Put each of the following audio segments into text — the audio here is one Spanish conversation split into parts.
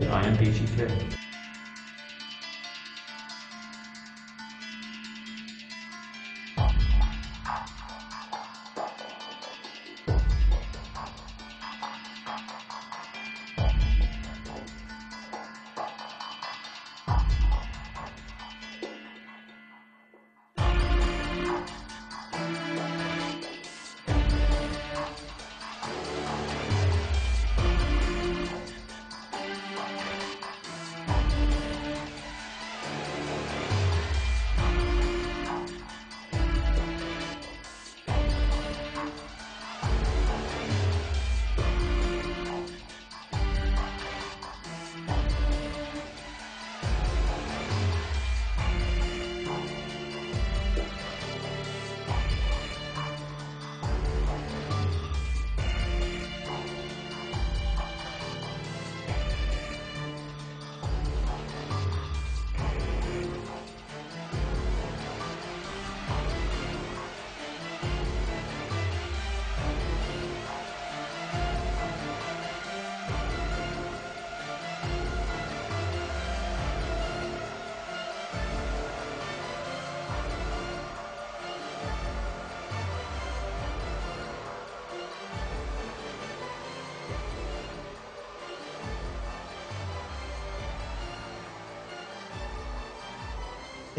I am Peachy Fit.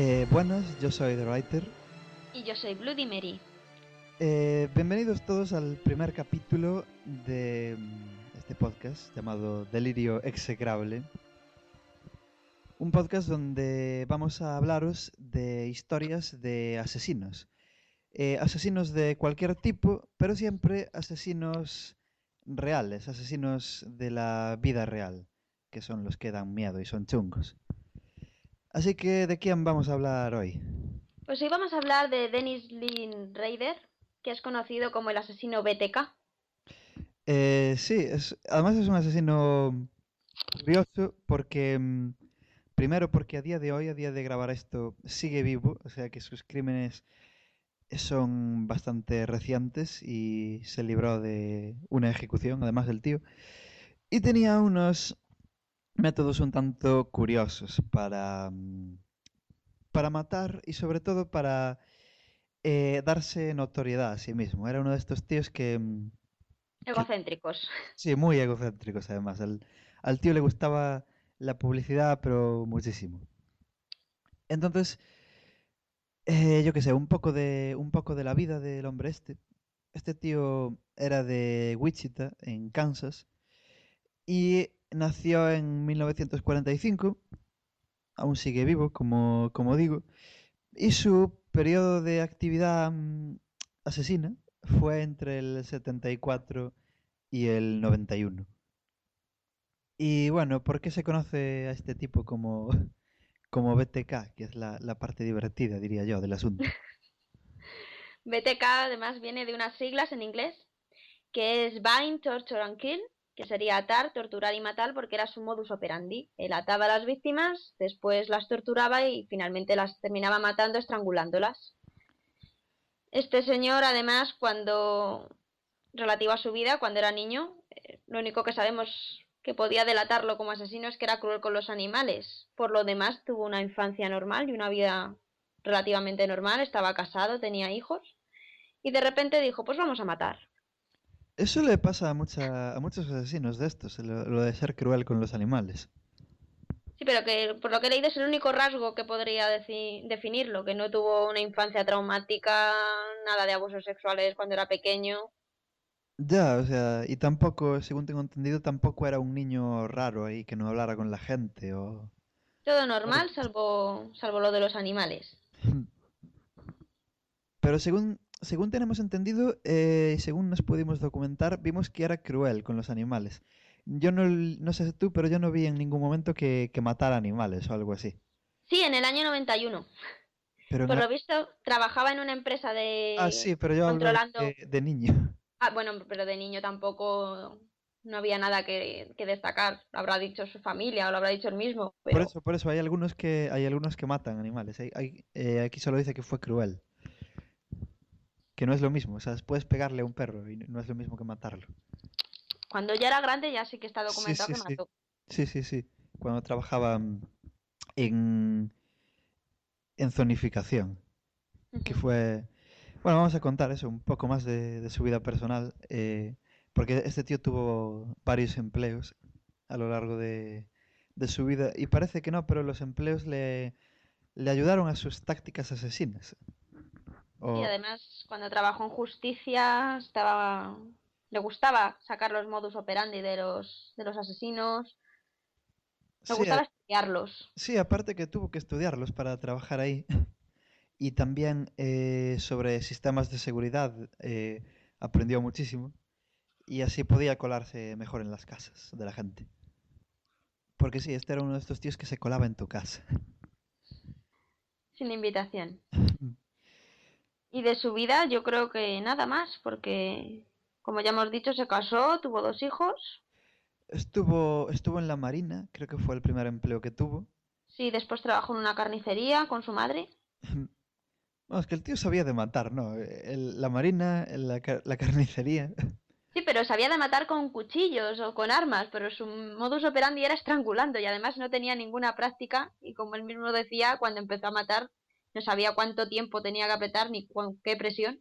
Eh, buenas, yo soy The Writer. Y yo soy Bloody Mary. Eh, bienvenidos todos al primer capítulo de mm, este podcast llamado Delirio Execrable. Un podcast donde vamos a hablaros de historias de asesinos. Eh, asesinos de cualquier tipo, pero siempre asesinos reales, asesinos de la vida real, que son los que dan miedo y son chungos. Así que, ¿de quién vamos a hablar hoy? Pues hoy vamos a hablar de Dennis Lynn Raider, que es conocido como el asesino BTK. Eh, sí, es, además es un asesino curioso porque, mm, primero porque a día de hoy, a día de grabar esto, sigue vivo, o sea que sus crímenes son bastante recientes y se libró de una ejecución, además del tío. Y tenía unos métodos un tanto curiosos para, mm, para matar y sobre todo para eh, darse notoriedad a sí mismo. Era uno de estos tíos que... mm, Egocéntricos. Sí, muy egocéntricos además. Al, al tío le gustaba la publicidad, pero muchísimo. Entonces, eh, yo qué sé, un poco de, un poco de la vida del hombre este. Este tío era de Wichita, en Kansas, y nació en 1945, aún sigue vivo, como, como digo, y su periodo de actividad mm, asesina fue entre el 74 y el 91. Y bueno, ¿por qué se conoce a este tipo como, como BTK? Que es la, parte divertida, diría yo, del asunto. BTK además viene de unas siglas en inglés, que es Bind, Torture and Kill, que sería atar, torturar y matar porque era su modus operandi. Él ataba a las víctimas, después las torturaba y finalmente las terminaba matando estrangulándolas. Este señor, además, cuando relativo a su vida, cuando era niño, eh, lo único que sabemos que podía delatarlo como asesino es que era cruel con los animales. Por lo demás, tuvo una infancia normal y una vida relativamente normal, estaba casado, tenía hijos y de repente dijo, pues vamos a matar. Eso le pasa a, mucha, a muchos asesinos de estos, lo, lo de ser cruel con los animales. Sí, pero que por lo que he leído es el único rasgo que podría definirlo, que no tuvo una infancia traumática, nada de abusos sexuales cuando era pequeño. Ya, o sea, y tampoco, según tengo entendido, tampoco era un niño raro ahí que no hablara con la gente o... Todo normal, salvo, salvo lo de los animales. Pero según, según tenemos entendido, eh, según nos pudimos documentar, vimos que era cruel con los animales. Yo no, no sé tú, pero yo no vi en ningún momento que, que matara animales o algo así. Sí, en el año 91. Pero Por la- lo visto, trabajaba en una empresa de... Ah, sí, pero yo controlando- de, de niño. Ah, bueno, pero de niño tampoco no había nada que, que destacar. Lo habrá dicho su familia o lo habrá dicho él mismo. Pero... Por eso, por eso, hay algunos que, hay algunos que matan animales. Hay, hay- eh, aquí solo dice que fue cruel. Que no es lo mismo, o sea, puedes pegarle a un perro y no es lo mismo que matarlo. Cuando ya era grande ya sí que está Sí, documentado sí, que sí. mató. Sí, sí, sí. Cuando trabajaba en, en zonificación, que fue... Bueno, vamos a contar eso, un poco más de, de su vida personal, eh, porque este tío tuvo varios empleos a lo largo de, de su vida y parece que no, pero los empleos le, le ayudaron a sus tácticas asesinas. Sí, O, además, cuando trabajó en justicia, estaba... le gustaba sacar los modus operandi de los, de los asesinos, le sí, gustaba estudiarlos. sí, aparte que tuvo que estudiarlos para trabajar ahí. Y también eh, sobre sistemas de seguridad eh, aprendió muchísimo y así podía colarse mejor en las casas de la gente. Porque sí, este era uno de estos tíos que se colaba en tu casa. Sin invitación. Y de su vida yo creo que nada más, porque como ya hemos dicho, se casó, tuvo dos hijos. Estuvo, estuvo en la Marina, creo que fue el primer empleo que tuvo. Sí, después trabajó en una carnicería con su madre. Bueno, es que el tío sabía de matar, ¿no? El- la Marina, la, la carnicería. Sí, pero sabía de matar con cuchillos o con armas, pero su modus operandi era estrangulando y además no tenía ninguna práctica y como él mismo decía, cuando empezó a matar no sabía cuánto tiempo tenía que apretar ni con qué presión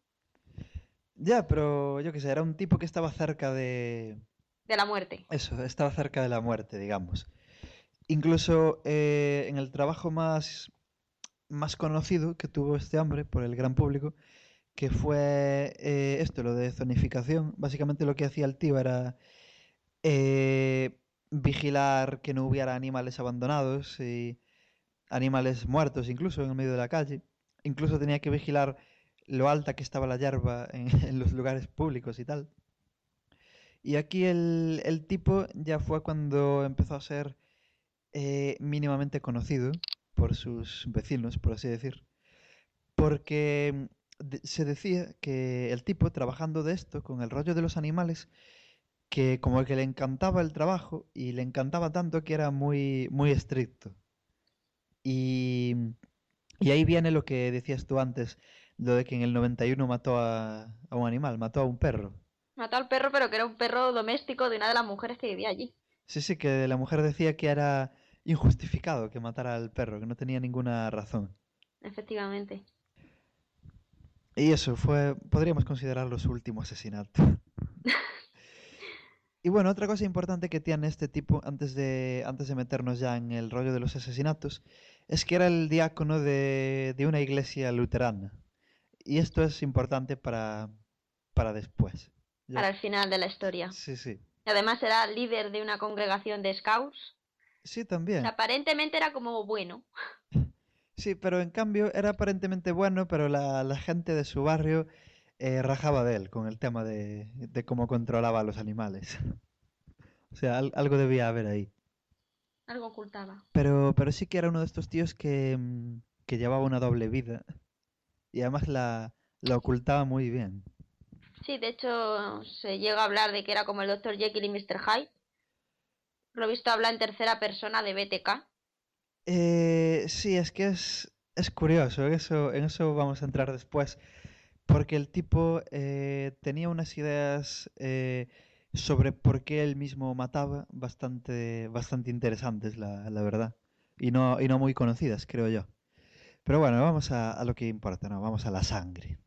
Ya, pero yo qué sé, era un tipo que estaba cerca de... de la muerte. Eso, estaba cerca de la muerte, digamos. Incluso eh, en el trabajo más, más conocido que tuvo este hombre por el gran público, que fue eh, esto, lo de zonificación. Básicamente lo que hacía el tío era eh, vigilar que no hubiera animales abandonados y animales muertos incluso en el medio de la calle. Incluso tenía que vigilar lo alta que estaba la hierba en, los lugares públicos y tal. Y aquí el, el tipo ya fue cuando empezó a ser eh, mínimamente conocido por sus vecinos, por así decir, porque de- se decía que el tipo, trabajando de esto, con el rollo de los animales, que como que le encantaba el trabajo y le encantaba tanto que era muy, muy estricto. Y, y ahí viene lo que decías tú antes, lo de que en el 91 mató a, a un animal, mató a un perro. Mató al perro, pero que era un perro doméstico de una de las mujeres que vivía allí. Sí, sí, que la mujer decía que era injustificado que matara al perro, que no tenía ninguna razón. Efectivamente. Y eso fue, podríamos considerarlo su último asesinato. Y bueno, otra cosa importante que tiene este tipo, antes de, antes de meternos ya en el rollo de los asesinatos, es que era el diácono de, de una iglesia luterana. Y esto es importante para, para después. Ya- Para el final de la historia. Sí, sí. Y además era líder de una congregación de scouts. Sí, O sea, también. aparentemente era como bueno. Sí, pero en cambio era aparentemente bueno, pero la, la gente de su barrio eh, rajaba de él con el tema de, de cómo controlaba a los animales. O sea, al- algo debía haber ahí. Algo ocultaba. Pero, pero sí que era uno de estos tíos que, mm, que llevaba una doble vida y además la, la ocultaba muy bien. Sí, de hecho se llega a hablar de que era como el Dr. Jekyll y Mr. Hyde. Lo he visto hablar en tercera persona de BTK. Eh, sí, es que es, es curioso, en eso, en eso vamos a entrar después, porque el tipo eh, tenía unas ideas eh, sobre por qué él mismo mataba bastante, bastante interesantes, la, verdad, y no, y no muy conocidas, creo yo. Pero bueno, vamos a, lo que importa, ¿no? Vamos a la sangre.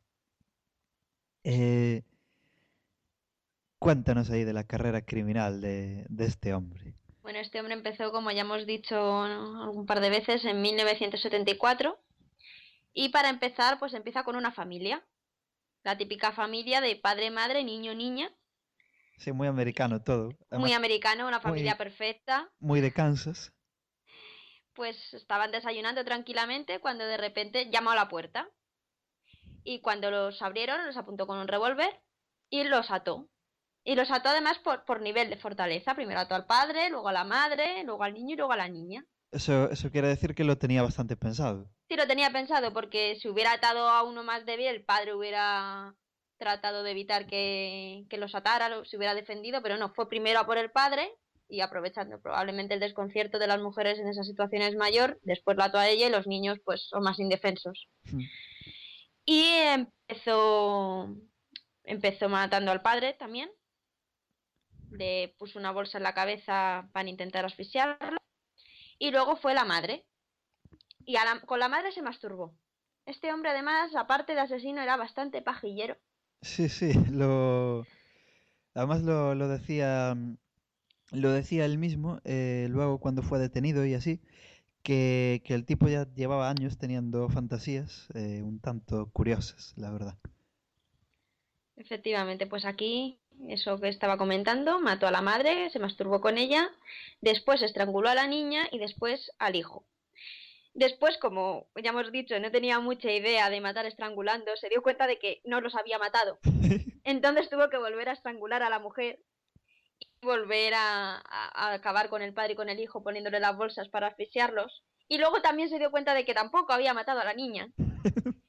Eh, cuéntanos ahí de la carrera criminal de, de este hombre. Bueno, este hombre empezó, como ya hemos dicho un par de veces, en 1974. Y para empezar, pues empieza con una familia. La típica familia de padre, madre, niño, niña. Sí, muy americano todo. Muy americano, una familia muy, perfecta. muy de Kansas. Pues estaban desayunando tranquilamente cuando de repente llamó a la puerta. Y cuando los abrieron, los apuntó con un revólver y los ató. Y los ató además por, por nivel de fortaleza. Primero ató al padre, luego a la madre, luego al niño y luego a la niña. Eso, eso quiere decir que lo tenía bastante pensado. Sí, lo tenía pensado porque si hubiera atado a uno más débil, el padre hubiera tratado de evitar que, que los atara, se hubiera defendido, pero no, fue primero a por el padre y aprovechando probablemente el desconcierto de las mujeres en esas situaciones mayor, después la ató a ella y los niños pues son más indefensos. Mm. Y empezó, empezó matando al padre también. le puso una bolsa en la cabeza para intentar asfixiarlo. Y luego fue la madre. Y con la madre se masturbó. Este hombre, además, aparte de asesino, era bastante pajillero. Sí, sí, lo... Además lo, lo decía lo decía él mismo, eh, luego cuando fue detenido y así, que, que, el tipo ya llevaba años teniendo fantasías eh, un tanto curiosas, la verdad. Efectivamente, pues aquí, eso que estaba comentando, mató a la madre, se masturbó con ella, después estranguló a la niña y después al hijo. Después, como ya hemos dicho, no tenía mucha idea de matar estrangulando, se dio cuenta de que no los había matado. Entonces tuvo que volver a estrangular a la mujer volver a, acabar con el padre y con el hijo poniéndole las bolsas para asfixiarlos. Y luego también se dio cuenta de que tampoco había matado a la niña.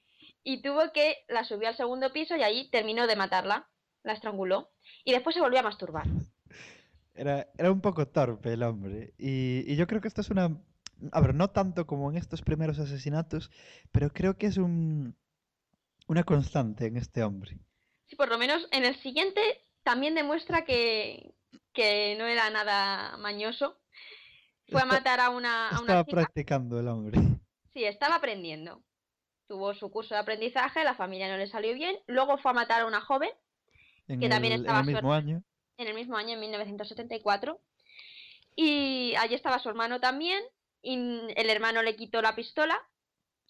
y tuvo que la subió al segundo piso y ahí terminó de matarla. La estranguló. Y después se volvió a masturbar. Era, era un poco torpe el hombre. Y, y yo creo que esto es una... A ver, no tanto como en estos primeros asesinatos, pero creo que es un, una constante en este hombre. Sí, por lo menos en el siguiente también demuestra que, que no era nada mañoso. Fue a matar a una, a estaba practicando el hombre. Sí, estaba aprendiendo. Tuvo su curso de aprendizaje, la familia no le salió bien. Luego fue a matar a una joven, que también estaba en el mismo año. En el mismo año, en 1974. Y allí estaba su hermano también. Y el hermano le quitó la pistola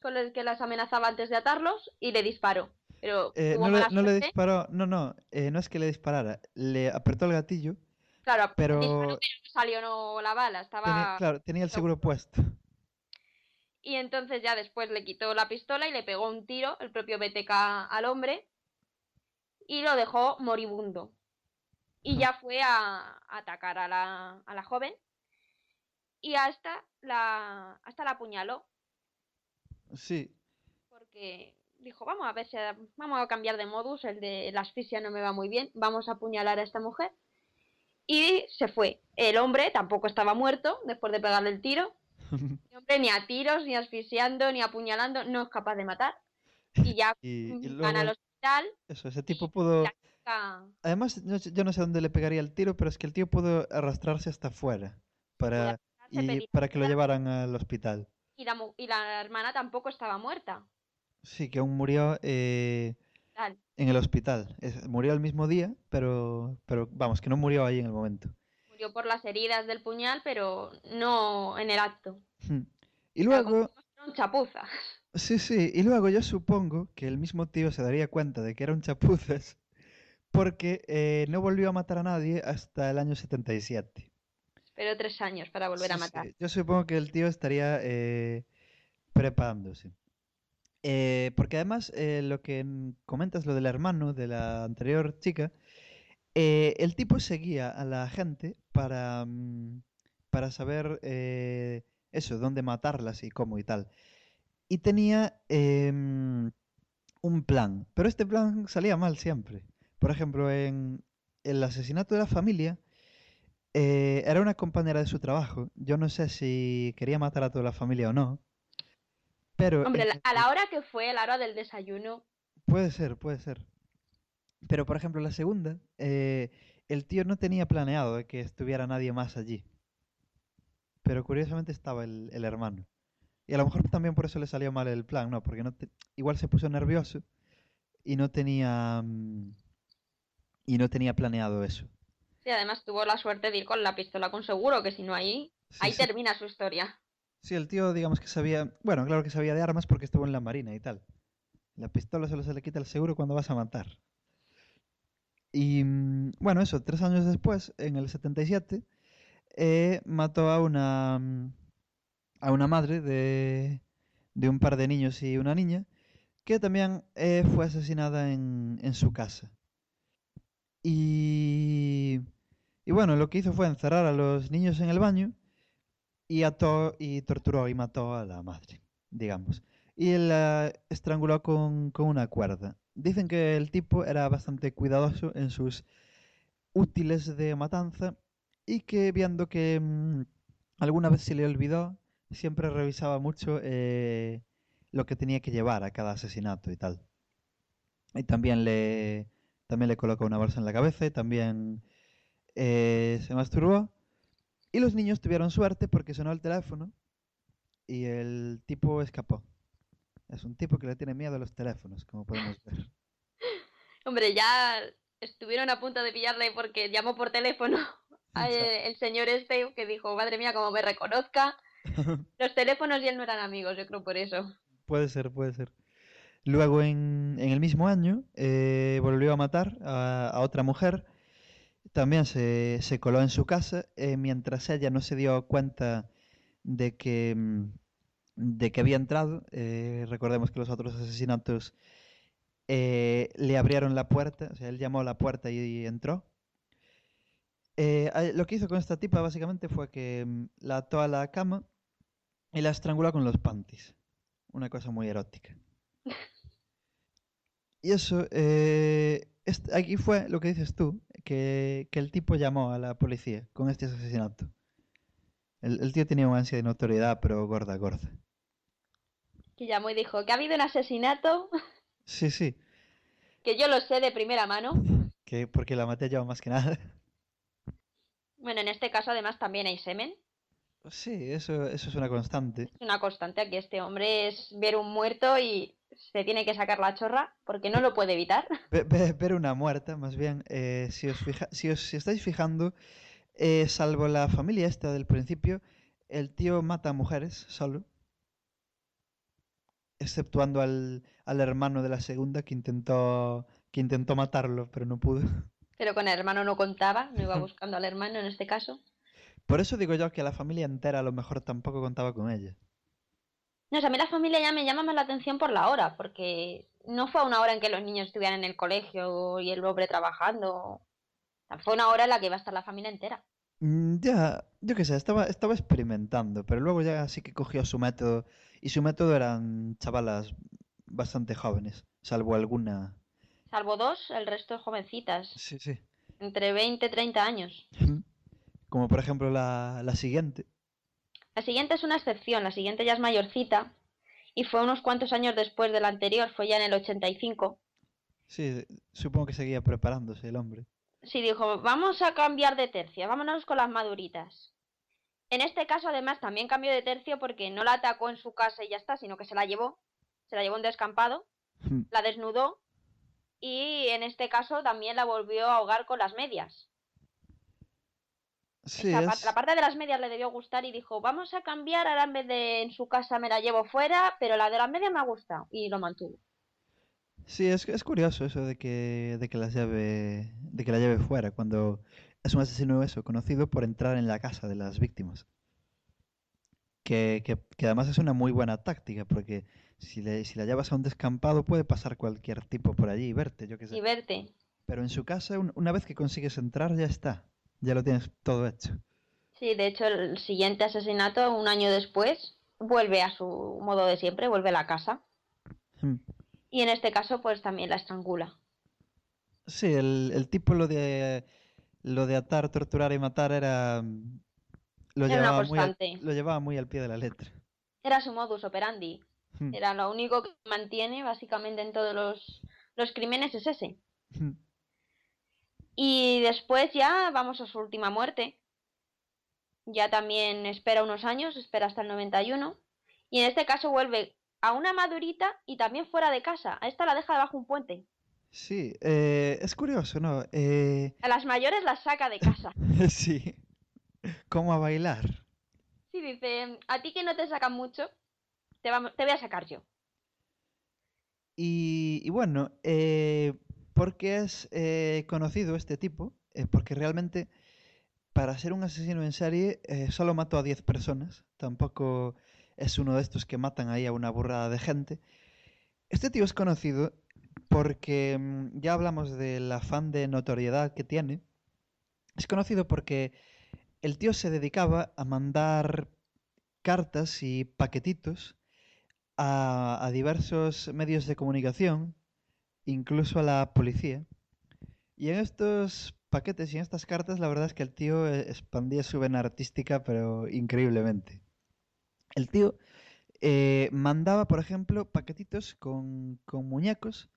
con el que las amenazaba antes de atarlos y le disparó. Pero eh, no, le, no, le, disparó, no, no, eh, no es que le disparara, le apretó el gatillo Claro, pero no salió no la bala, estaba... Tenía, claro, tenía el seguro puesto. Y entonces ya después le quitó la pistola y le pegó un tiro, el propio BTK, al hombre, y lo dejó moribundo. Y ya fue a, atacar a la, a la, joven y hasta la, hasta la apuñaló. Sí. Porque dijo, vamos a ver si vamos a cambiar de modus, el de la asfixia no me va muy bien, vamos a apuñalar a esta mujer y se fue. El hombre tampoco estaba muerto después de pegarle el tiro. El hombre ni a tiros, ni asfixiando, ni apuñalando, no es capaz de matar. Y ya van al hospital. Eso, ese tipo pudo... Además, yo no sé dónde le pegaría el tiro, pero es que el tío pudo arrastrarse hasta afuera para, para que lo llevaran al hospital. Y la, y la hermana tampoco estaba muerta. Sí, que aún murió eh, en el hospital. murió el mismo día, pero, pero vamos, que no murió ahí en el momento. Murió por las heridas del puñal, pero no en el acto. Y luego... Un chapuza. Sí, sí, y luego yo supongo que el mismo tío se daría cuenta de que era un chapuzas porque eh, no volvió a matar a nadie hasta el año 77. Pero tres años para volver a matar. Yo supongo que el tío estaría eh, preparándose. Eh, porque además, eh, lo que comentas, lo del hermano de la anterior chica, el tipo seguía a la gente para, mm, para saber eso, dónde matarlas y cómo y tal. Y tenía em, un plan, pero este plan salía mal siempre. Por ejemplo, en el asesinato de la familia, era una compañera de su trabajo. Yo no sé si quería matar a toda la familia o no. Hombre, a la hora que fue, a la hora del desayuno. Puede ser, puede ser. Pero, por ejemplo, la segunda, eh, el tío no tenía planeado que estuviera nadie más allí. Pero curiosamente estaba el, hermano. Y a lo mejor también por eso le salió mal el plan, ¿no? Porque no igual se puso nervioso y no tenía mm, y no tenía planeado eso. Sí, además tuvo la suerte de ir con la pistola con seguro, que si no ahí, ahí termina su historia. Sí, el tío, digamos que sabía. Bueno, claro que sabía de armas porque estuvo en la marina y tal. La pistola solo se le quita el seguro cuando vas a matar. Y mm, bueno, eso, tres años después, en el 77, eh, mató a una, mm, a una madre de, de un par de niños y una niña, que también eh, fue asesinada en, en su casa. Y, y bueno, lo que hizo fue encerrar a los niños en el baño y ató y torturó y mató a la madre, digamos. Y la estranguló con, con una cuerda. Dicen que el tipo era bastante cuidadoso en sus útiles de matanza y que viendo que mm, alguna vez se le olvidó, siempre revisaba mucho eh, lo que tenía que llevar a cada asesinato y tal. Y también le, también le colocó una bolsa en la cabeza y también eh, se masturbó y los niños tuvieron suerte porque sonó el teléfono y el tipo escapó. Es un tipo que le tiene miedo a los teléfonos, como podemos ver. Hombre, ya estuvieron a punto de pillarle porque llamó por teléfono al el señor este que dijo, madre mía, como me reconozca. Los teléfonos y él no eran amigos, yo creo por eso. Puede ser, puede ser. Luego, en, en el mismo año, eh, volvió a matar a, a otra mujer. También se, se coló en su casa eh, mientras ella no se dio cuenta de que, mm, de que había entrado. Eh, recordemos que los otros asesinatos eh, le abrieron la puerta, o sea, él llamó a la puerta y, y entró. Lo que hizo con esta tipa básicamente fue que mm, la ató a la cama y la estranguló con los panties. Una cosa muy erótica. Y eso, eh, aquí fue lo que dices tú, que, que el tipo llamó a la policía con este asesinato. El, el tío tenía un ansia de notoriedad, pero gorda, gorda. Que llamó y dijo que ha habido un asesinato, Sí, sí, que yo lo sé de primera mano. que porque la maté yo más que nada. Bueno, en este caso además también hay semen. Sí, eso, eso es una constante. Es una constante aquí este hombre es ver un muerto y se tiene que sacar la chorra porque no lo puede evitar. Ver una muerta, más bien, eh, si os fija- si os si estáis fijando, eh, salvo la familia esta del principio, el tío mata a mujeres solo, exceptuando al, al hermano de la segunda que intentó que intentó matarlo, pero no pudo. Pero con el hermano no contaba, no iba buscando al hermano en este caso. Por eso digo yo que la familia entera a lo mejor tampoco contaba con ella. No, o sea, a mí la familia ya me llama más la atención por la hora, porque no fue una hora en que los niños estuvieran en el colegio y el hombre trabajando. Fue una hora en la que iba a estar la familia entera. Mm, Ya, yo qué sé, estaba, estaba experimentando, pero luego ya sí que cogió su método, y su método eran chavalas bastante jóvenes, salvo alguna. Salvo dos, el resto jovencitas, Sí, sí. entre 20 y 30 años. Como por ejemplo la, la siguiente. La siguiente es una excepción, la siguiente ya es mayorcita y fue unos cuantos años después de la anterior, fue ya en el 85. Sí, supongo que seguía preparándose el hombre. Sí, dijo, vamos a cambiar de tercio, vámonos con las maduritas. En este caso, además, también cambió de tercio porque no la atacó en su casa y ya está, sino que se la llevó, se la llevó un descampado, la desnudó y en este caso también la volvió a ahogar con las medias. Sí, Esa par- es... La parte de las medias le debió gustar y dijo, vamos a cambiar, ahora en vez de en su casa me la llevo fuera, pero la de las medias me ha gustado y lo mantuvo. Sí, es, es curioso eso de que, de que las lleve, de que la lleve fuera, cuando es un asesino eso, conocido por entrar en la casa de las víctimas. Que, que, que además es una muy buena táctica, porque si, le, si la llevas a un descampado puede pasar cualquier tipo por allí y verte, yo qué Y sé. verte. Pero en su casa, un- una vez que consigues entrar, ya está. Ya lo tienes todo hecho. Sí, de hecho el siguiente asesinato, un año después, vuelve a su modo de siempre, vuelve a la casa. Hmm. Y en este caso, pues también la estrangula. Sí, el, el tipo lo de lo de atar, torturar y matar era mm, lo Era llevaba muy al, lo llevaba muy al pie de la letra. Era su modus operandi. Hmm. Era lo único que mantiene básicamente en todos los, los crímenes es ese. Hmm. Y después ya vamos a su última muerte. Ya también espera unos años, espera hasta el 91. Y en este caso vuelve a una madurita y también fuera de casa. A esta la deja debajo un puente. Sí, eh, es curioso, ¿no? Eh, A las mayores las saca de casa. sí. ¿Cómo a bailar? Sí, dice, a ti que no te sacan mucho, te, vamos, te voy a sacar yo. Y, y bueno, eh, ¿por qué es eh, conocido este tipo? Eh, porque realmente, para ser un asesino en serie, eh, solo mató a 10 personas. Tampoco es uno de estos que matan ahí a una burrada de gente. Este tío es conocido porque mm, ya hablamos del afán de notoriedad que tiene. Es conocido porque el tío se dedicaba a mandar cartas y paquetitos a diversos medios de comunicación, incluso a la policía. Y en estos paquetes y en estas cartas, la verdad es que el tío eh, expandía su vena artística, pero increíblemente. El tío eh, mandaba, por ejemplo, paquetitos con, con muñecos,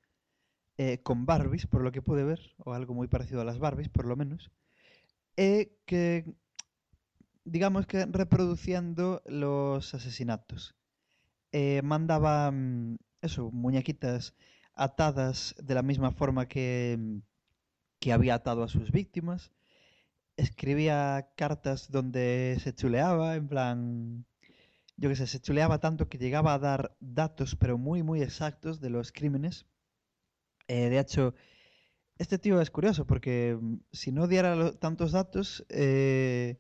eh, con Barbies, por lo que pude ver, o algo muy parecido a las Barbies, por lo menos, que digamos que reproduciendo los asesinatos. Mandaba mm, eso, muñequitas atadas de la misma forma que, que había atado a sus víctimas. Escribía cartas donde se chuleaba, en plan, yo qué sé, se chuleaba tanto que llegaba a dar datos, pero muy, muy exactos de los crímenes. Eh, de hecho, este tío es curioso porque mm, si no diera tantos datos, eh,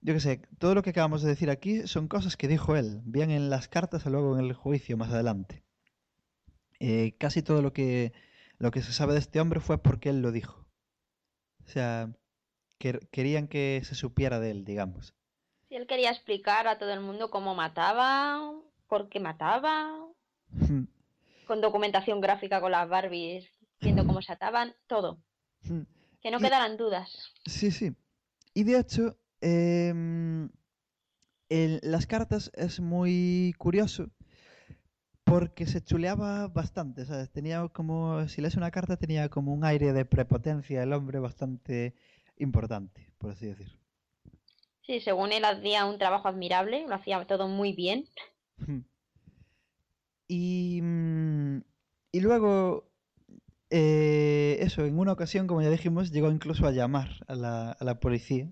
yo qué sé, todo lo que acabamos de decir aquí son cosas que dijo él, bien en las cartas o luego en el juicio más adelante. Eh, casi todo lo que, lo que se sabe de este hombre fue porque él lo dijo. O sea, quer- querían que se supiera de él, digamos. Si él quería explicar a todo el mundo cómo mataba, por qué mataba, con documentación gráfica con las Barbies, viendo cómo se ataban, todo. Que no Y- quedaran dudas. Sí, sí. Y de hecho, en las cartas es muy curioso porque se chuleaba bastante, ¿sabes? Tenía como, si lees una carta, tenía como un aire de prepotencia el hombre bastante importante, por así decir. Sí, según él hacía un trabajo admirable, lo hacía todo muy bien. Y, mm, y luego, eh, eso, en una ocasión, como ya dijimos, llegó incluso a llamar a la, a la policía.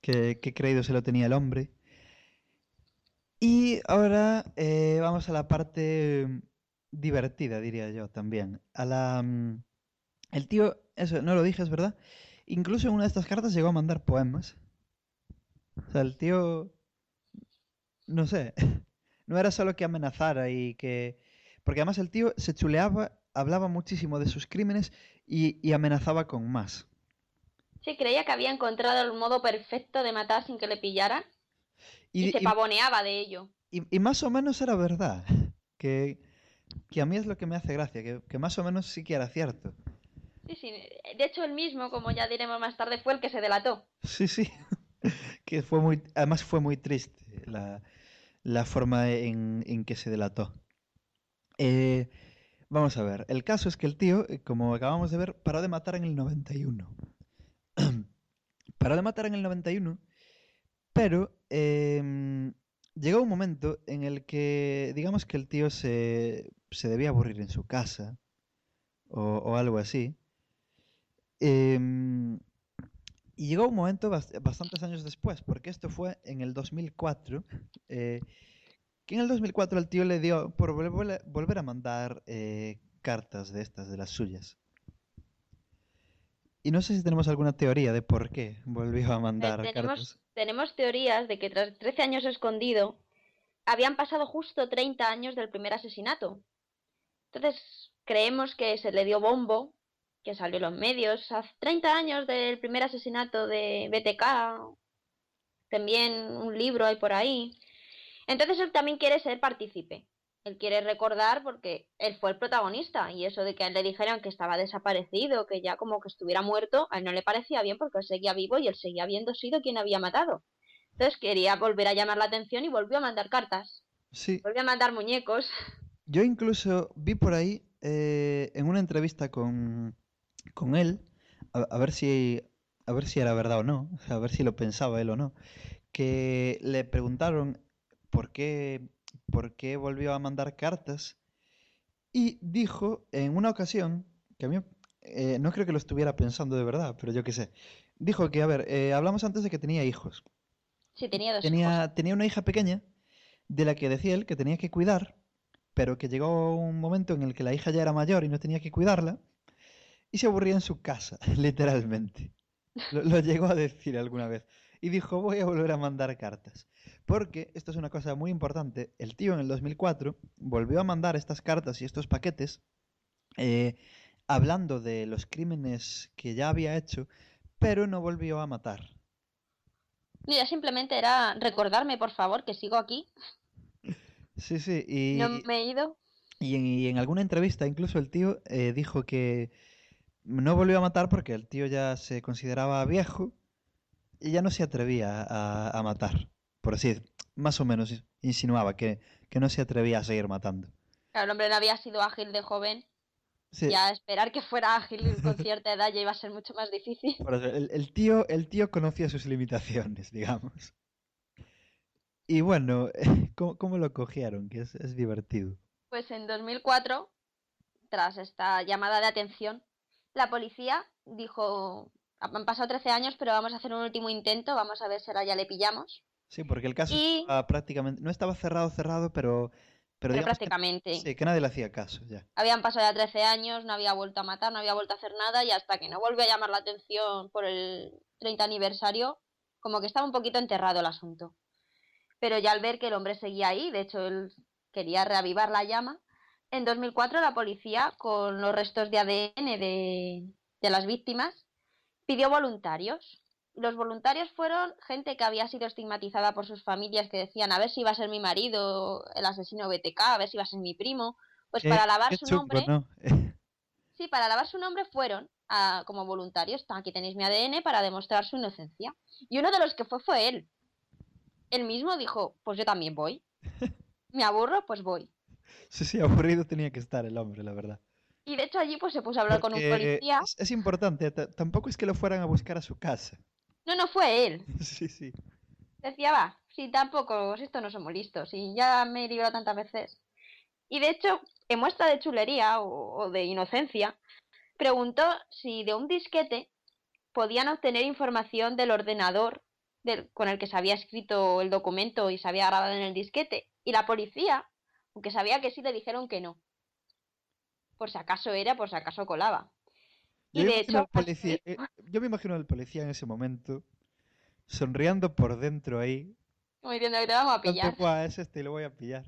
Que, que creído se lo tenía el hombre. Y ahora eh, vamos a la parte mm, divertida, diría yo también. A la, mm, el tío, eso, no lo dije, es verdad. Incluso en una de estas cartas llegó a mandar poemas. O sea, el tío, no sé, no era solo que amenazara y que... Porque además el tío se chuleaba, hablaba muchísimo de sus crímenes y, y amenazaba con más. Sí, creía que había encontrado el modo perfecto de matar sin que le pillaran y, Y, se pavoneaba de ello. y- y más o menos era verdad. Que, que a mí es lo que me hace gracia, que, que más o menos sí que era cierto. Sí, sí. De hecho, él mismo, como ya diremos más tarde, fue el que se delató. Sí, sí. Que fue muy, además fue muy triste la, la forma en, en que se delató. Eh, vamos a ver. El caso es que el tío, eh, como acabamos de ver, paró de matar en el 91. Paró de matar en el 91, pero em, llegó un momento en el que, digamos que el tío se, se debía aburrir en su casa o, o algo así. Em, y llegó un momento bast- bastantes años después, porque esto fue en el 2004, eh, que en el 2004 el tío le dio por volver, volver a mandar eh, cartas de estas, de las suyas. Y no sé si tenemos alguna teoría de por qué volvió a Eh, mandar tenemos, cartas. tenemos teorías de que tras 13 años escondido, habían pasado justo 30 años del primer asesinato. Entonces, creemos que se le dio bombo, que salió en los medios, hace 30 años del primer asesinato de BTK, también un libro hay por ahí. Entonces él también quiere ser partícipe. Él quiere recordar porque él fue el protagonista y eso de que a él le dijeran que estaba desaparecido, que ya como que estuviera muerto, a él no le parecía bien porque él seguía vivo y él seguía habiendo sido quien había matado. Entonces quería volver a llamar la atención y volvió a mandar cartas, Sí, volvió a mandar muñecos. yo incluso vi por ahí eh, en una entrevista con, con él, a, a ver si, a ver si era verdad o no, a ver si lo pensaba él o no, que le preguntaron por qué, por qué volvió a mandar cartas y dijo en una ocasión, que a mí eh, no creo que lo estuviera pensando de verdad, pero yo qué sé, dijo que, a ver, eh, hablamos antes de que tenía hijos. Sí, tenía dos hijos. Tenía, tenía una hija pequeña de la que decía él que tenía que cuidar, pero que llegó un momento en el que la hija ya era mayor y no tenía que cuidarla, y se aburría en su casa, literalmente. Lo, lo llegó a decir alguna vez. Y dijo, voy a volver a mandar cartas. Porque, esto es una cosa muy importante, el tío en el 2004 volvió a mandar estas cartas y estos paquetes eh, hablando de los crímenes que ya había hecho, pero no volvió a matar. Mira, simplemente era recordarme, por favor, que sigo aquí. Sí, sí, y... No me he ido. Y en, y en alguna entrevista incluso el tío eh, dijo que no volvió a matar porque el tío ya se consideraba viejo y ya no se atrevía a, a matar. Por así, más o menos insinuaba que, que no se atrevía a seguir matando. Claro, el hombre no había sido ágil de joven. Sí, Ya esperar que fuera ágil con cierta edad ya iba a ser mucho más difícil. por eso, el, el tío, el tío conocía sus limitaciones, digamos. Y bueno, ¿cómo, cómo lo cogieron? Que es, es divertido. Pues en 2004, tras esta llamada de atención, la policía dijo, han pasado 13 años, pero vamos a hacer un último intento, vamos a ver si ahora ya le pillamos. Sí, porque el caso Y- estaba prácticamente, no estaba cerrado, cerrado, pero, pero Pero digamos que- prácticamente. sí, que nadie le hacía caso ya. Habían pasado ya 13 años, no había vuelto a matar, no había vuelto a hacer nada y hasta que no volvió a llamar la atención por el 30 aniversario, como que estaba un poquito enterrado el asunto. Pero ya al ver que el hombre seguía ahí, de hecho él quería reavivar la llama, en 2004 la policía, con los restos de ADN de, de las víctimas, pidió voluntarios. Los voluntarios fueron gente que había sido estigmatizada por sus familias que decían a ver si iba a ser mi marido el asesino BTK, a ver si iba a ser mi primo. Pues para lavar su chungo, nombre, ¿no? Sí, para lavar su nombre fueron a- como voluntarios. Aquí tenéis mi ADN para demostrar su inocencia. Y uno de los que fue fue él. Él mismo dijo, pues yo también voy. Me aburro, pues voy. Sí, sí, aburrido tenía que estar el hombre, la verdad. Y de hecho allí pues se puso a hablar con un policía. Es, es importante, ta- tampoco es que lo fueran a buscar a su casa. No, no fue él. Sí, sí. Decía, va, si tampoco, si esto no somos listos, y ya me he librado tantas veces. Y de hecho, en muestra de chulería o, o de inocencia, preguntó si de un disquete podían obtener información del ordenador del- con el que se había escrito el documento y se había grabado en el disquete. Y la policía, aunque sabía que sí, le dijeron que no. Por si acaso era, por si acaso colaba. Y Yo me de imagino hecho, al policía, así- eh, yo me imagino al policía en ese momento, sonriendo por dentro ahí. como diciendo que te vamos a pillar. "Buah, es este y lo voy a pillar.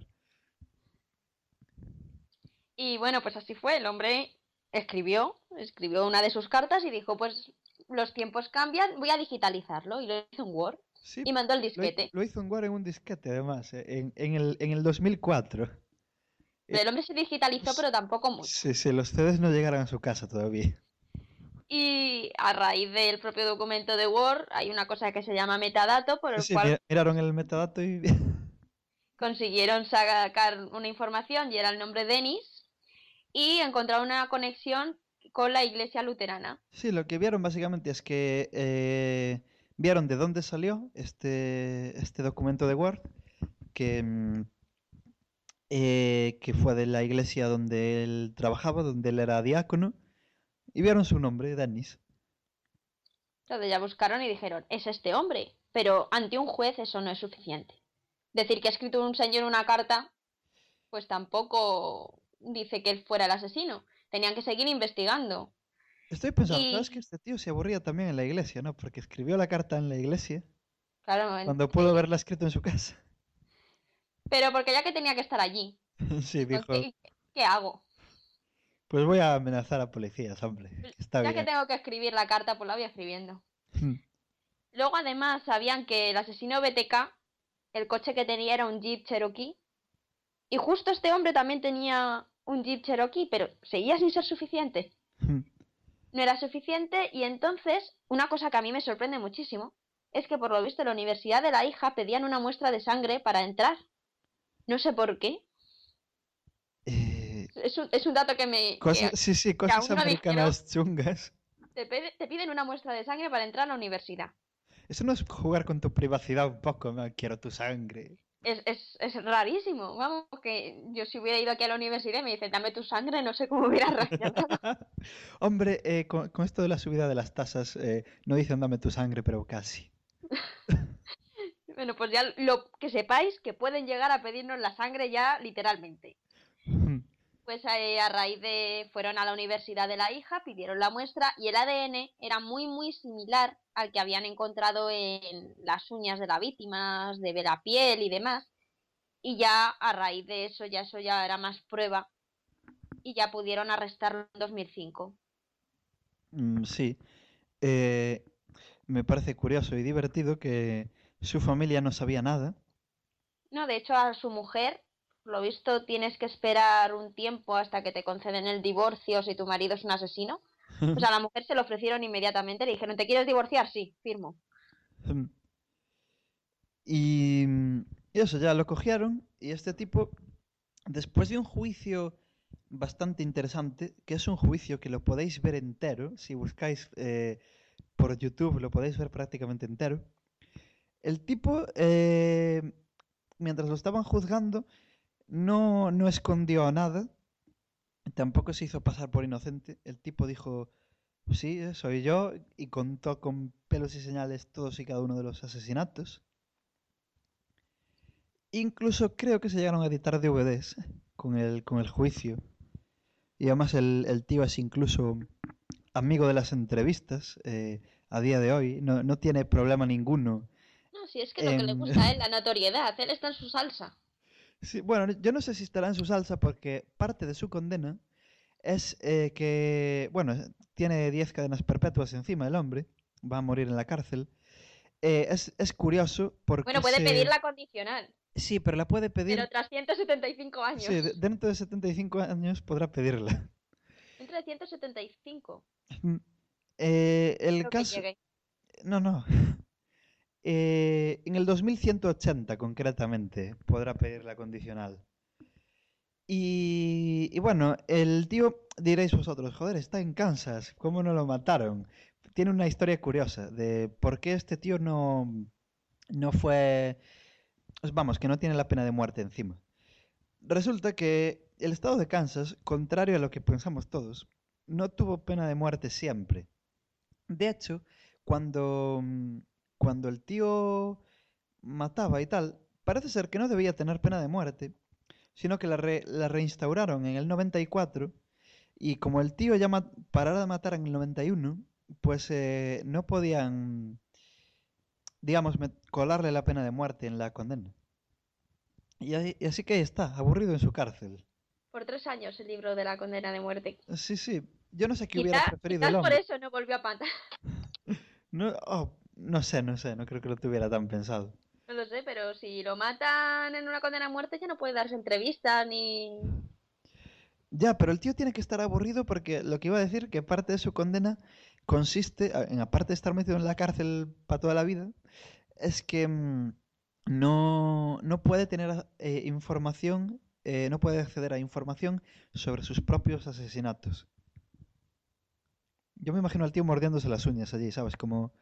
Y bueno, pues así fue. El hombre escribió, escribió una de sus cartas y dijo, pues los tiempos cambian, voy a digitalizarlo. Y lo hizo en Word Sí, y mandó el disquete. lo hizo en Word en un disquete, además, eh, en, en el, en el 2004. Pero el hombre se digitalizó, pero tampoco mucho. Sí, sí, los CDs no llegaron a su casa todavía. Y a raíz del propio documento de Word hay una cosa que se llama metadato, por el Sí, cual mira- miraron el metadato y... consiguieron sacar una información y era el nombre Denis y encontraron una conexión con la iglesia luterana. Sí, lo que vieron básicamente es que eh, vieron de dónde salió este, este documento de Word, que, mm, eh, que fue de la iglesia donde él trabajaba, donde él era diácono, y vieron su nombre, Dennis. Entonces ya buscaron y dijeron, es este hombre. Pero ante un juez eso no es suficiente. Decir que ha escrito un señor una carta, pues tampoco dice que él fuera el asesino. Tenían que seguir investigando. Estoy pensando, Y- ¿sabes que este tío se aburría también en la iglesia, ¿no? Porque escribió la carta en la iglesia Claro, cuando pudo haberla escrito en su casa. pero porque ya que tenía que estar allí, Sí, pues, dijo, ¿qué, qué hago? Pues voy a amenazar a policías, hombre. que Está ya que tengo que escribir la carta, pues la voy escribiendo. Luego además sabían que el asesino BTK, el coche que tenía era un Jeep Cherokee. Y justo este hombre también tenía un Jeep Cherokee, pero seguía sin ser suficiente. No era suficiente y entonces una cosa que a mí me sorprende muchísimo es que por lo visto en la universidad de la hija pedían una muestra de sangre para entrar. No sé por qué. Es un, es un dato que me... que cosas, sí, sí, cosas no americanas chungas. te, te piden una muestra de sangre para entrar a la universidad. Eso no es jugar con tu privacidad un poco, ¿no? Quiero tu sangre. Es, es, es rarísimo. Vamos, que yo si hubiera ido aquí a la universidad y me dicen, dame tu sangre, no sé cómo hubiera reaccionado. Hombre, eh, con, con esto de la subida de las tasas, eh, no dicen dame tu sangre, pero casi. bueno, pues ya lo que sepáis que pueden llegar a pedirnos la sangre ya literalmente. Pues eh, a raíz de fueron a la universidad de la hija, pidieron la muestra y el ADN era muy muy similar al que habían encontrado en las uñas de la víctima, de la piel y demás. Y ya a raíz de eso, ya eso ya era más prueba y ya pudieron arrestarlo en 2005. Mm, sí. Eh, me parece curioso y divertido que su familia no sabía nada. No, de hecho a su mujer, por lo visto tienes que esperar un tiempo hasta que te conceden el divorcio si tu marido es un asesino. O sea, a la mujer se lo ofrecieron inmediatamente, le dijeron, ¿te quieres divorciar? Sí, firmo. Y, mm, y eso, ya lo cogieron y este tipo, después de un juicio bastante interesante, que es un juicio que lo podéis ver entero, si buscáis eh, por YouTube lo podéis ver prácticamente entero. El tipo, eh, mientras lo estaban juzgando, no, no escondió nada, tampoco se hizo pasar por inocente. El tipo dijo, sí, soy yo, y contó con pelos y señales todos y cada uno de los asesinatos. Incluso creo que se llegaron a editar DVDs con el, con el juicio. Y además el, el tío es incluso amigo de las entrevistas eh, a día de hoy. No, no tiene problema ninguno. No, si es que lo que le gusta él, la notoriedad, él está en su salsa. Sí, bueno, yo no sé si estará en su salsa porque parte de su condena es eh, que, bueno, tiene 10 cadenas perpetuas encima el hombre, va a morir en la cárcel. Eh, es, es curioso porque Bueno, puede se- pedir la condicional, Sí, pero la puede pedir... pero tras 175 años. Sí, de- dentro de 75 años podrá pedirla. Dentro de 175. Eh, el Creo caso... No, no. Eh, en el 2180 concretamente podrá pedir la condicional. Y, y bueno, el tío, diréis vosotros, joder, está en Kansas, ¿cómo no lo mataron? Tiene una historia curiosa de por qué este tío no, no fue... Vamos, que no tiene la pena de muerte encima. Resulta que el estado de Kansas, contrario a lo que pensamos todos, no tuvo pena de muerte siempre. De hecho, cuando, cuando el tío mataba y tal, parece ser que no debía tener pena de muerte, sino que la, re- la reinstauraron en el 94 y como el tío ya parara de matar en el 91, pues eh, no podían, digamos, colarle la pena de muerte en la condena. Y, ahí- y así que ahí está, aburrido en su cárcel. Por tres años el libro de la condena de muerte. Sí, sí, yo no sé qué hubiera preferido quizás el por eso no volvió a matar. No, oh, no sé, no sé, no creo que lo tuviera tan pensado. No lo sé, pero si lo matan en una condena a muerte ya no puede darse entrevistas ni... Ya, pero el tío tiene que estar aburrido porque lo que iba a decir, que parte de su condena consiste, en aparte de estar metido en la cárcel para toda la vida, es que mm, no, no puede tener eh, información, eh, no puede acceder a información sobre sus propios asesinatos. Yo me imagino al tío mordiéndose las uñas allí, ¿sabes? Como,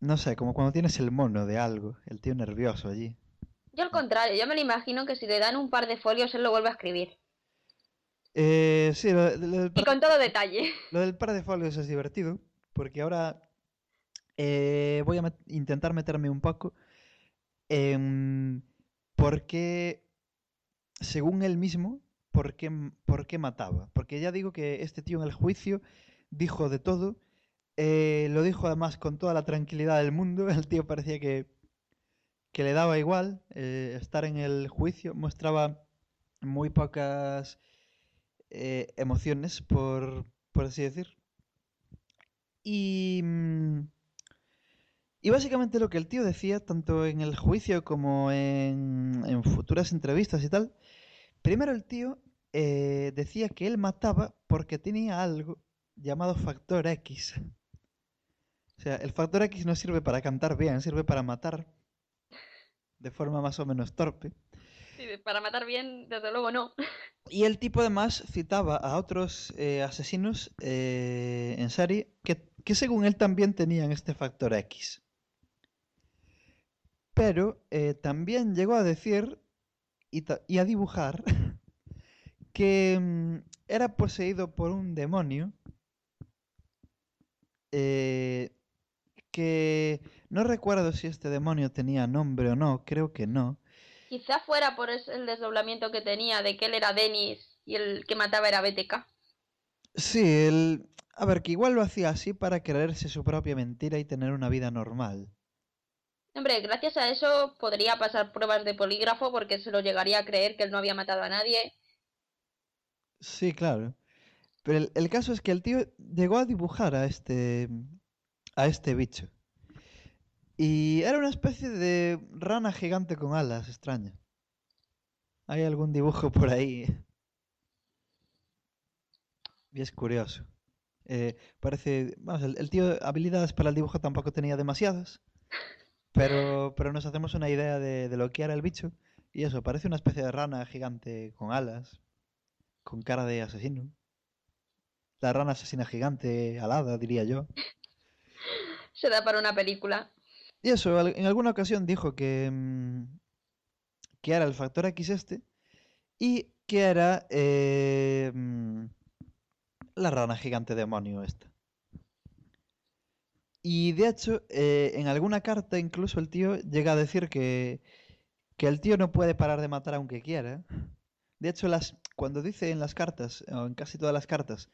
no sé, como cuando tienes el mono de algo, el tío nervioso allí. Yo al contrario, yo me lo imagino que si le dan un par de folios él lo vuelve a escribir. Eh, sí, lo, lo del Y con todo detalle. Lo del par de folios es divertido, porque ahora eh, voy a met- intentar meterme un poco en por qué, según él mismo, por qué, por qué mataba. Porque ya digo que este tío en el juicio dijo de todo, eh, lo dijo además con toda la tranquilidad del mundo, el tío parecía que, que le daba igual eh, estar en el juicio, mostraba muy pocas eh, emociones, por, por así decir. Y, mm, y básicamente lo que el tío decía, tanto en el juicio como en, en futuras entrevistas y tal, primero el tío decía que él mataba porque tenía algo llamado factor X. O sea, el factor X no sirve para cantar bien, sirve para matar de forma más o menos torpe. Sí, para matar bien, desde luego no. Y el tipo además citaba a otros eh, asesinos eh, en serie que, que según él también tenían este factor X. Pero eh, también llegó a decir y, a dibujar que mm, era poseído por un demonio eh, que no recuerdo si este demonio tenía nombre o no, creo que no. Quizá fuera por el desdoblamiento que tenía de que él era Dennis y el que mataba era BTK. Sí, el... a ver, que igual lo hacía así para creerse su propia mentira y tener una vida normal. Hombre, gracias a eso podría pasar pruebas de polígrafo porque se lo llegaría a creer que él no había matado a nadie. Sí, claro. Pero el, el caso es que el tío llegó a dibujar a este, a este bicho. Y era una especie de rana gigante con alas, extraña. Hay algún dibujo por ahí. Y es curioso. Eh, parece, vamos, el, el tío habilidades para el dibujo tampoco tenía demasiadas. Pero, pero nos hacemos una idea de, de lo que era el bicho. Y eso, parece una especie de rana gigante con alas con cara de asesino. La rana asesina gigante, alada, diría yo. Se da para una película. Y eso, en alguna ocasión dijo que, mm, que era el factor X este y que era eh, mm, la rana gigante demonio esta. Y de hecho, eh, en alguna carta incluso el tío llega a decir que, que el tío no puede parar de matar aunque quiera. De hecho, cuando dice en las cartas, o en casi todas las cartas,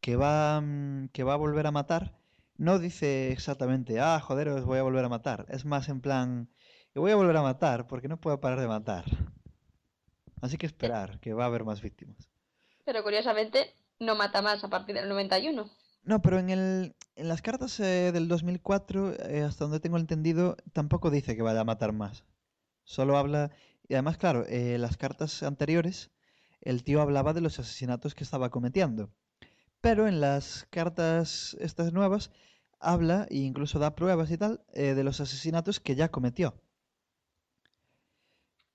que va, mm, que va a volver a matar, no dice exactamente, ah, joder, os voy a volver a matar. Es más en plan, voy a volver a matar porque no puedo parar de matar. Así que esperar, que va a haber más víctimas. Pero curiosamente no mata más a partir del 91. No, pero en el, en las cartas eh, del 2004, eh, hasta donde tengo entendido, tampoco dice que vaya a matar más. Solo habla... Y además, claro, eh, las cartas anteriores, el tío hablaba de los asesinatos que estaba cometiendo. Pero en las cartas estas nuevas, habla e incluso da pruebas y tal eh, de los asesinatos que ya cometió.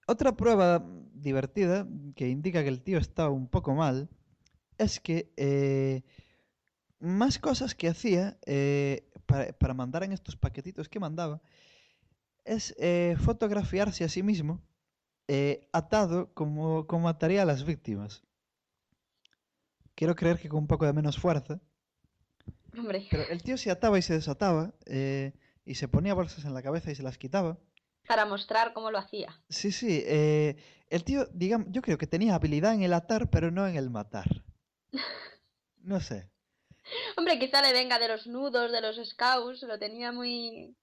Otra prueba divertida que indica que el tío está un poco mal es que eh, más cosas que hacía eh, para, mandar en estos paquetitos que mandaba es fotografiarse a sí mismo atado como, como ataría a las víctimas. Quiero creer que con un poco de menos fuerza, Hombre, pero el tío se ataba y se desataba eh, y se ponía bolsas en la cabeza y se las quitaba. para mostrar cómo lo hacía. Sí, sí, eh, el tío, digamos, yo creo que tenía habilidad en el atar, pero no en el matar. No sé. Hombre, quizá le venga de los nudos, de los scouts, lo tenía muy...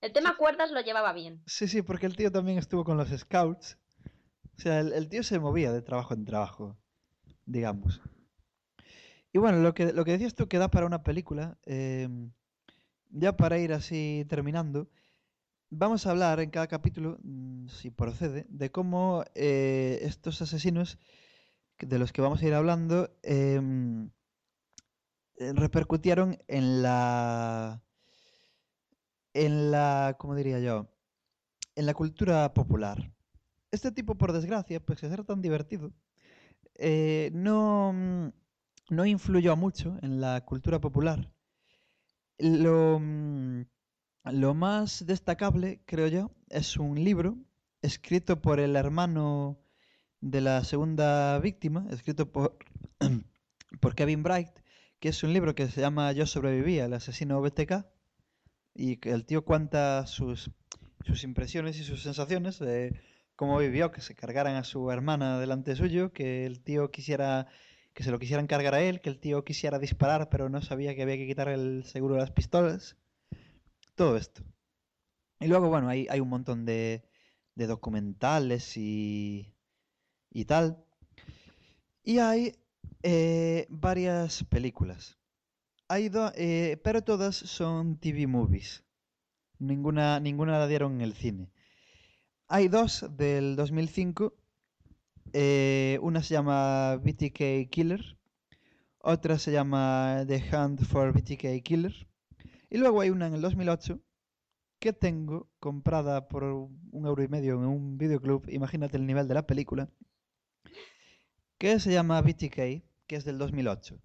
El tema cuerdas lo llevaba bien. Sí, sí, porque el tío también estuvo con los scouts. O sea, el, el tío se movía de trabajo en trabajo, digamos. Y bueno, lo que, lo que decías tú que da para una película, em, ya para ir así terminando, vamos a hablar en cada capítulo, mm, si procede, de cómo eh, estos asesinos que- de los que vamos a ir hablando em, eh, repercutieron en la, en la, ¿cómo diría yo? En la cultura popular. Este tipo, por desgracia, pese a ser tan divertido, eh, no, mm, no influyó mucho en la cultura popular. Lo, mm, lo más destacable, creo yo, es un libro escrito por el hermano de la segunda víctima, escrito por, por Kevin Bright, que es un libro que se llama Yo sobreviví al asesino BTK, y el tío cuenta sus, sus impresiones y sus sensaciones de cómo vivió que se cargaran a su hermana delante suyo, que el tío quisiera que se lo quisieran cargar a él, que el tío quisiera disparar pero no sabía que había que quitar el seguro de las pistolas. Todo esto. Y luego, bueno, hay, un montón de, de documentales y, y tal. Y hay eh, varias películas. Hay do- eh, pero todas son TV movies. Ninguna, ninguna la dieron en el cine. Hay dos del 2005. Eh, una se llama BTK Killer. Otra se llama The Hunt for BTK Killer. Y luego hay una en el 2008 que tengo comprada por un euro y medio en un videoclub. Imagínate el nivel de la película. Que se llama BTK, que es del 2008.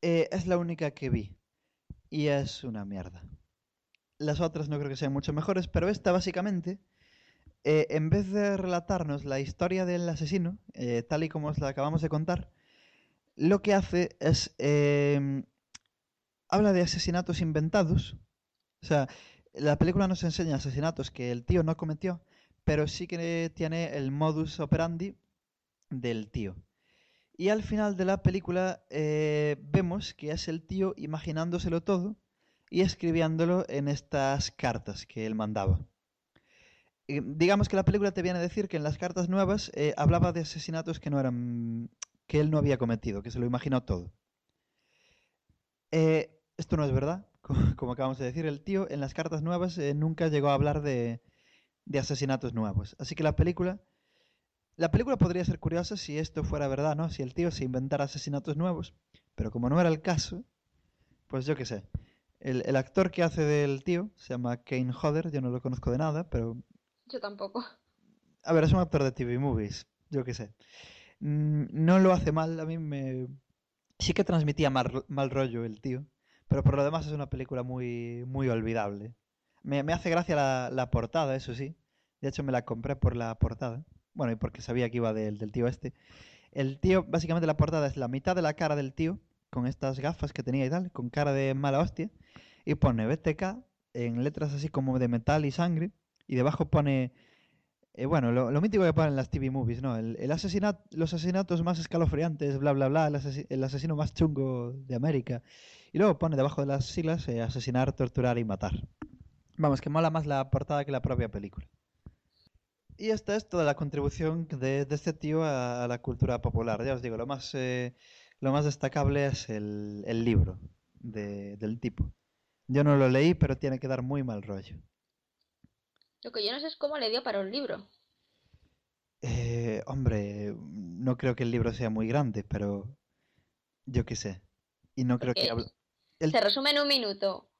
Eh, es la única que vi. Y es una mierda. Las otras no creo que sean mucho mejores, pero esta básicamente, eh, en vez de relatarnos la historia del asesino, eh, tal y como os la acabamos de contar, lo que hace es... em, habla de asesinatos inventados. O sea, la película nos enseña asesinatos que el tío no cometió, pero sí que tiene el modus operandi del tío. Y al final de la película eh, vemos que es el tío imaginándoselo todo y escribiéndolo en estas cartas que él mandaba. Eh, digamos que la película te viene a decir que en las cartas nuevas eh, hablaba de asesinatos que no eran que él no había cometido, que se lo imaginó todo. Eh, esto no es verdad, como, acabamos de decir, el tío en las cartas nuevas nunca llegó a hablar de, de asesinatos nuevos. Así que la película la película podría ser curiosa si esto fuera verdad, ¿no? Si el tío se inventara asesinatos nuevos. Pero como no era el caso, pues yo qué sé. El, el actor que hace del tío se llama Kane Hodder, yo no lo conozco de nada, pero... Yo tampoco. A ver, es un actor de TV movies, yo qué sé. mm, no lo hace mal. A mí me. Sí que transmitía mal, mal rollo el tío. Pero por lo demás es una película muy, muy olvidable. Me, me hace gracia la, la portada, eso sí. De hecho, me la compré por la portada. Bueno, y porque sabía que iba del, del tío este. El tío, básicamente la portada es la mitad de la cara del tío, con estas gafas que tenía y tal, con cara de mala hostia. Y pone BTK en letras así como de metal y sangre. Y debajo pone eh, bueno, lo, mítico que ponen las TV movies, ¿no? El, el los asesinatos más escalofriantes, bla, bla, bla, el, asesi- el asesino más chungo de América. Y luego pone debajo de las siglas eh, asesinar, torturar y matar. Vamos, que mola más la portada que la propia película. Y esta es toda la contribución de, de este tío a, la cultura popular. Ya os digo, lo más, eh, lo más destacable es el, el libro de- del tipo. Yo no lo leí, pero tiene que dar muy mal rollo. Lo que yo no sé es cómo le dio para un libro. Eh, hombre, no creo que el libro sea muy grande, pero yo qué sé. Y no creo que habla... el- se resume en un minuto.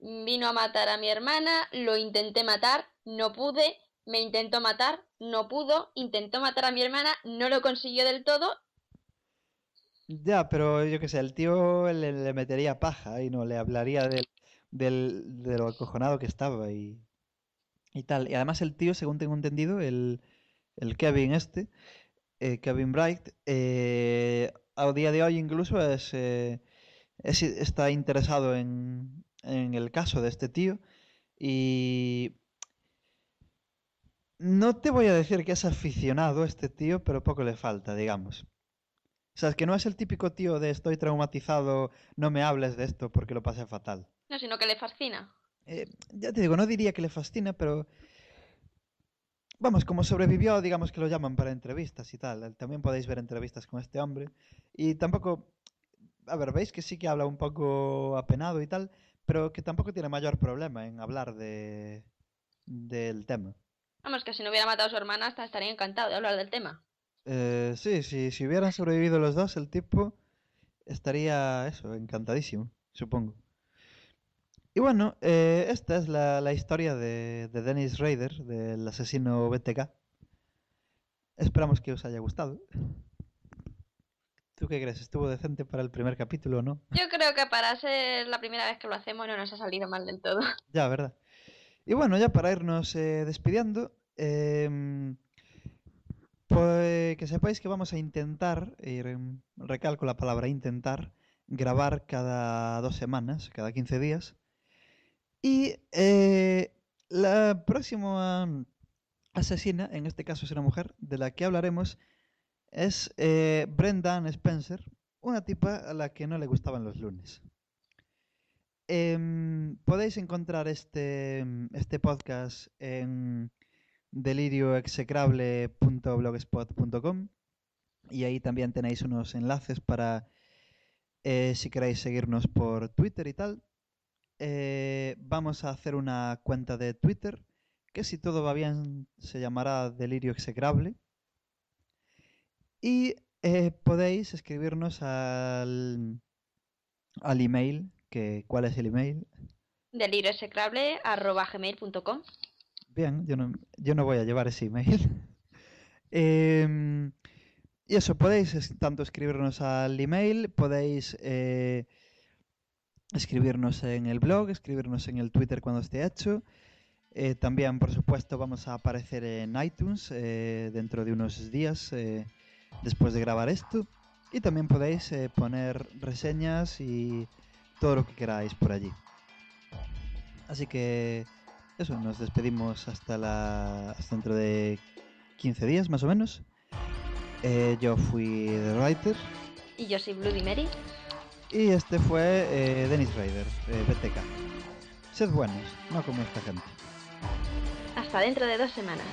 Vino a matar a mi hermana, lo intenté matar, no pude, me intentó matar, no pudo, intentó matar a mi hermana, no lo consiguió del todo. Ya, pero yo qué sé, el tío le, le metería paja y no le hablaría del, del, de lo acojonado que estaba y, y tal. Y además el tío, según tengo entendido, el, el Kevin este, eh, Kevin Bright, eh, a día de hoy incluso es, eh, es- está interesado en, en el caso de este tío y no te voy a decir que es aficionado a este tío, pero poco le falta, digamos. O sea, es que no es el típico tío de estoy traumatizado, no me hables de esto porque lo pasé fatal. No, sino que le fascina. Eh, ya te digo, no diría que le fascina, pero vamos, como sobrevivió, digamos que lo llaman para entrevistas y tal. También podéis ver entrevistas con este hombre. Y tampoco, a ver, veis que sí que habla un poco apenado y tal, pero que tampoco tiene mayor problema en hablar de del tema. Vamos, que si no hubiera matado a su hermana, hasta estaría encantado de hablar del tema. Eh, sí, sí, si hubieran sobrevivido los dos, el tipo estaría, eso, encantadísimo, supongo. Y bueno, eh, esta es la, la historia de, de Dennis Rader, del asesino BTK. Esperamos que os haya gustado. ¿Tú qué crees? ¿Estuvo decente para el primer capítulo o no? Yo creo que para ser la primera vez que lo hacemos no nos ha salido mal del todo. Ya, ¿verdad? Y bueno, ya para irnos eh, despidiendo, em, pues que sepáis que vamos a intentar, y re- recalco la palabra intentar, grabar cada dos semanas, cada 15 días. Y eh, la próxima asesina, en este caso es una mujer, de la que hablaremos, es eh, Brenda Ann Spencer, una tipa a la que no le gustaban los lunes. Em, podéis encontrar este, este podcast en delirioexecrable.blogspot.com y ahí también tenéis unos enlaces para eh, si queréis seguirnos por Twitter y tal. Eh, vamos a hacer una cuenta de Twitter que si todo va bien se llamará Delirio Execrable. Y eh, podéis escribirnos al, al email, que, ¿cuál es el email? delirioexecrable.gmail.com Bien, yo no, yo no voy a llevar ese email. Em, y eso, podéis tanto escribirnos al email, podéis eh, escribirnos en el blog, escribirnos en el Twitter cuando esté hecho. Eh, también, por supuesto, vamos a aparecer en iTunes eh, dentro de unos días eh, después de grabar esto. Y también podéis poner reseñas y todo lo que queráis por allí. Así que eso, nos despedimos hasta la hasta dentro de 15 días más o menos. Yo fui The Writer Y yo soy Bloody Mary. Y este fue eh, Dennis Rader, eh, BTK. Sed buenos, no como esta gente. Hasta dentro de dos semanas.